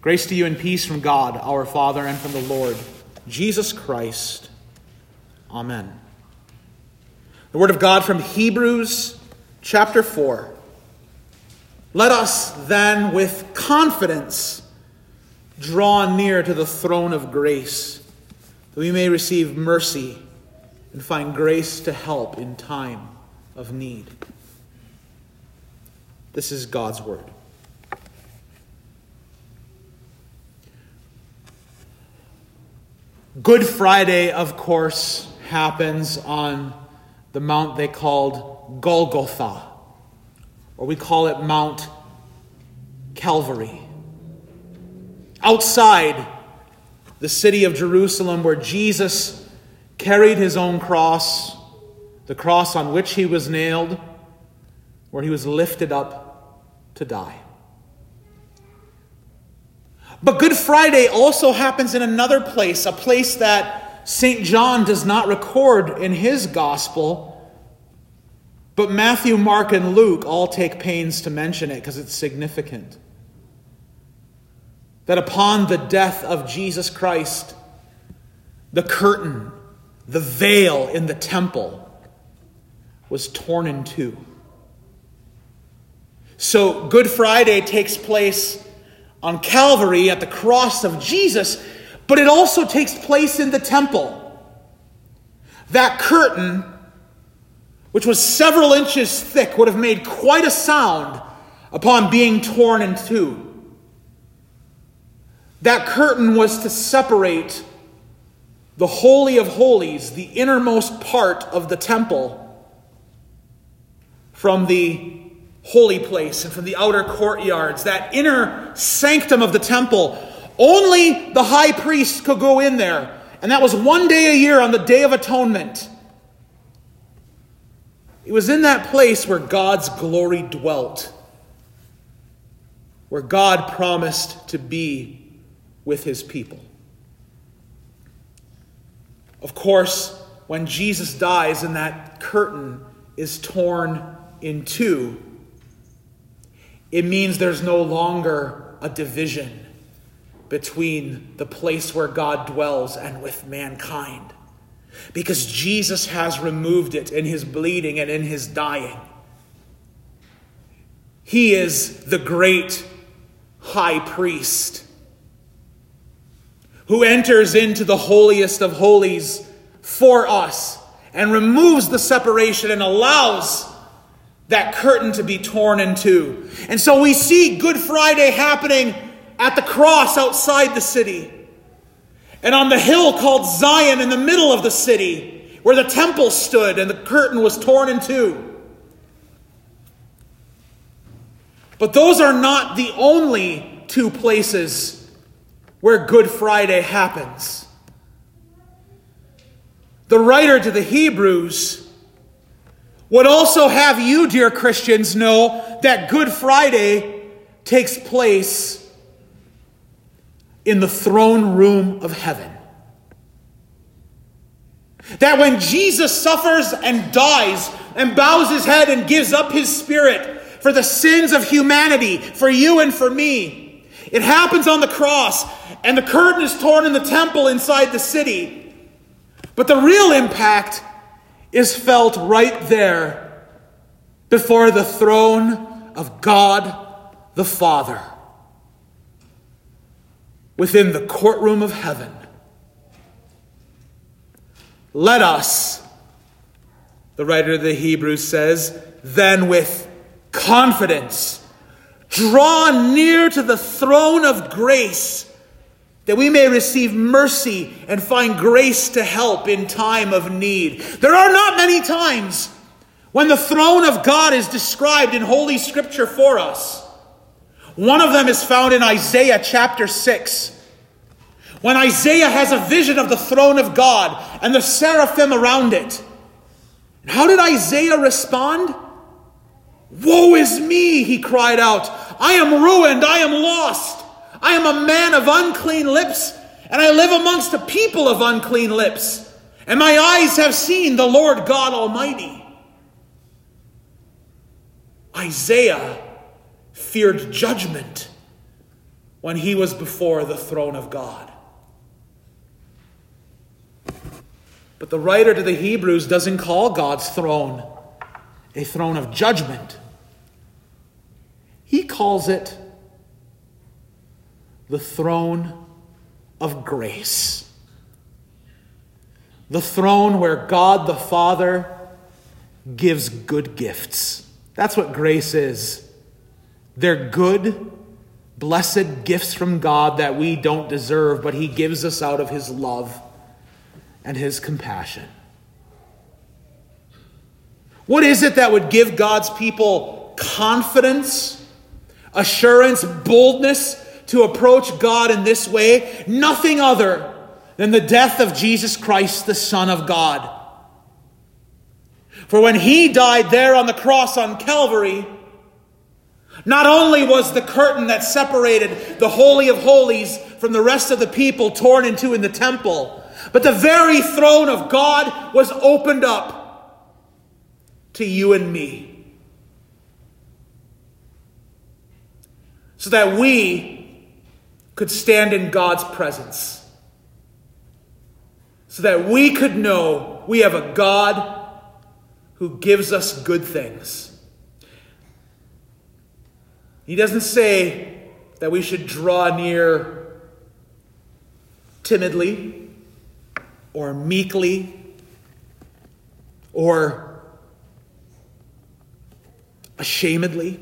Grace to you and peace from God, our Father, and from the Lord, Jesus Christ. Amen. The Word of God from Hebrews chapter 4. Let us then with confidence draw near to the throne of grace, that we may receive mercy and find grace to help in time of need. This is God's Word. Good Friday, of course, happens on the mount they called Golgotha, or we call it Mount Calvary. Outside the city of Jerusalem, where Jesus carried his own cross, the cross on which he was nailed, where he was lifted up to die. But Good Friday also happens in another place, a place that St. John does not record in his gospel. But Matthew, Mark, and Luke all take pains to mention it because it's significant. That upon the death of Jesus Christ, the curtain, the veil in the temple was torn in two. So Good Friday takes place on Calvary at the cross of Jesus, but it also takes place in the temple. That curtain, which was several inches thick, would have made quite a sound upon being torn in two. That curtain was to separate the Holy of Holies, the innermost part of the temple, from the holy place and from the outer courtyards, that inner sanctum of the temple. Only the high priest could go in there. And that was one day a year on the Day of Atonement. It was in that place where God's glory dwelt, where God promised to be with his people. Of course, when Jesus dies and that curtain is torn in two, it means there's no longer a division between the place where God dwells and with mankind. Because Jesus has removed it in his bleeding and in his dying. He is the great high priest who enters into the holiest of holies for us and removes the separation and allows that curtain to be torn in two. And so we see Good Friday happening at the cross outside the city. And on the hill called Zion in the middle of the city, where the temple stood and the curtain was torn in two. But those are not the only two places where Good Friday happens. The writer to the Hebrews would also have you, dear Christians, know that Good Friday takes place in the throne room of heaven. That when Jesus suffers and dies and bows his head and gives up his spirit for the sins of humanity, for you and for me, it happens on the cross and the curtain is torn in the temple inside the city. But the real impact is felt right there before the throne of God the Father, within the courtroom of heaven. Let us, the writer of the Hebrews says, then with confidence draw near to the throne of grace that we may receive mercy and find grace to help in time of need. There are not many times when the throne of God is described in Holy Scripture for us. One of them is found in Isaiah chapter 6. When Isaiah has a vision of the throne of God and the seraphim around it. How did Isaiah respond? Woe is me, he cried out. I am ruined, I am lost. I am a man of unclean lips, and I live amongst a people of unclean lips. And my eyes have seen the Lord God Almighty. Isaiah feared judgment when he was before the throne of God. But the writer to the Hebrews doesn't call God's throne a throne of judgment. He calls it the throne of grace. The throne where God the Father gives good gifts. That's what grace is. They're good, blessed gifts from God that we don't deserve, but He gives us out of His love and His compassion. What is it that would give God's people confidence, assurance, boldness to approach God in this way? Nothing other than the death of Jesus Christ, the Son of God. For when he died there on the cross on Calvary, not only was the curtain that separated the Holy of Holies from the rest of the people torn in two in the temple, but the very throne of God was opened up to you and me. So that we could stand in God's presence. So that we could know we have a God who gives us good things. He doesn't say that we should draw near timidly or meekly or ashamedly.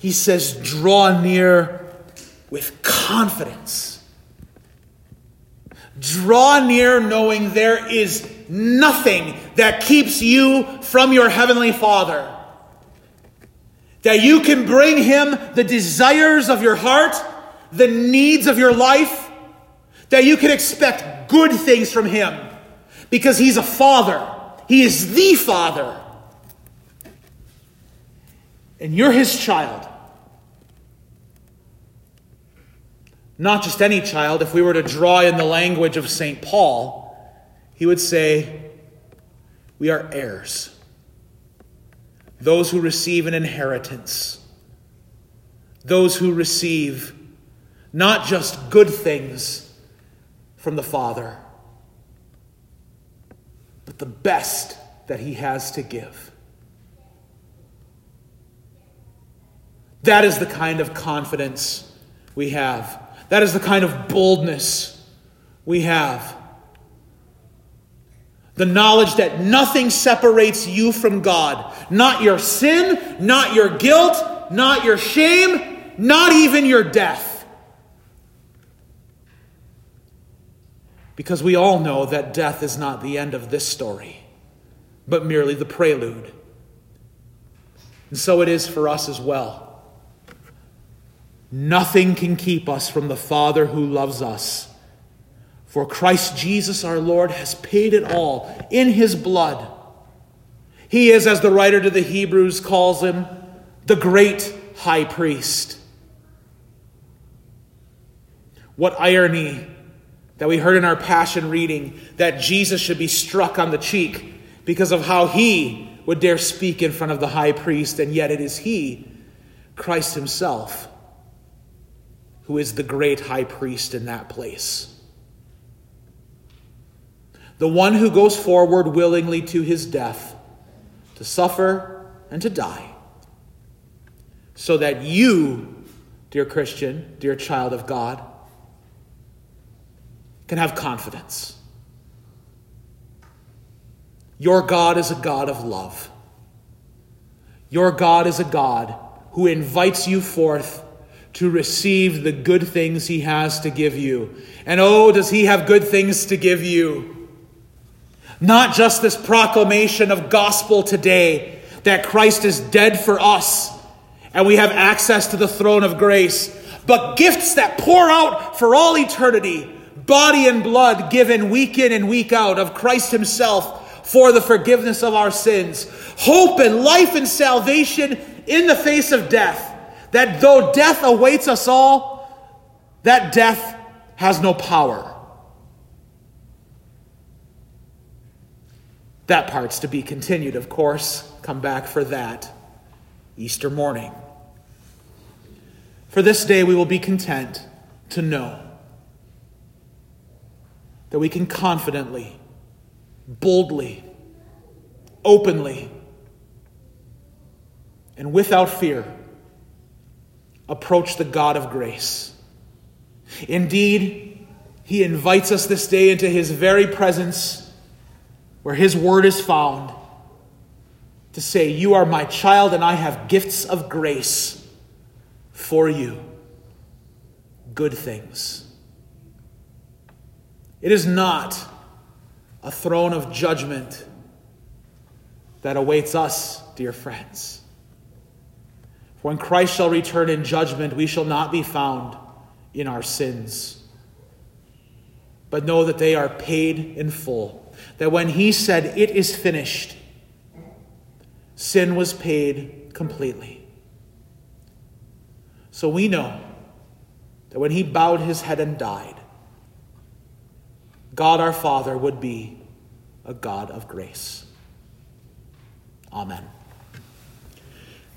He says, draw near with confidence. Draw near knowing there is nothing that keeps you from your heavenly Father. That you can bring Him the desires of your heart, the needs of your life, that you can expect good things from Him because He's a Father. He is the Father. And you're His child. Not just any child. If we were to draw in the language of St. Paul, he would say, We are heirs, those who receive an inheritance, those who receive not just good things from the Father, but the best that He has to give. That is the kind of confidence we have. That is the kind of boldness we have. The knowledge that nothing separates you from God. Not your sin, not your guilt, not your shame, not even your death. Because we all know that death is not the end of this story, but merely the prelude. And so it is for us as well. Nothing can keep us from the Father who loves us for Christ Jesus our Lord has paid it all in his blood. He is, as the writer to the Hebrews calls him, the great high priest. What irony that we heard in our passion reading that Jesus should be struck on the cheek because of how he would dare speak in front of the high priest, and yet it is he, Christ himself, who is the great high priest in that place the one who goes forward willingly to his death, to suffer and to die, so that you, dear Christian, dear child of God, can have confidence. Your God is a God of love. Your God is a God who invites you forth to receive the good things he has to give you. And oh, does he have good things to give you! Not just this proclamation of gospel today that Christ is dead for us and we have access to the throne of grace, but gifts that pour out for all eternity, body and blood given week in and week out of Christ Himself for the forgiveness of our sins, hope and life and salvation in the face of death. That though death awaits us all, that death has no power. That part's to be continued, of course. Come back for that Easter morning. For this day we will be content to know that we can confidently, boldly, openly, and without fear approach the God of grace. Indeed, He invites us this day into His very presence where His word is found to say, You are my child, and I have gifts of grace for you good things. It is not a throne of judgment that awaits us, dear friends. When Christ shall return in judgment, we shall not be found in our sins. But know that they are paid in full. That when he said, It is finished, sin was paid completely. So we know that when he bowed his head and died, God our Father would be a God of grace. Amen.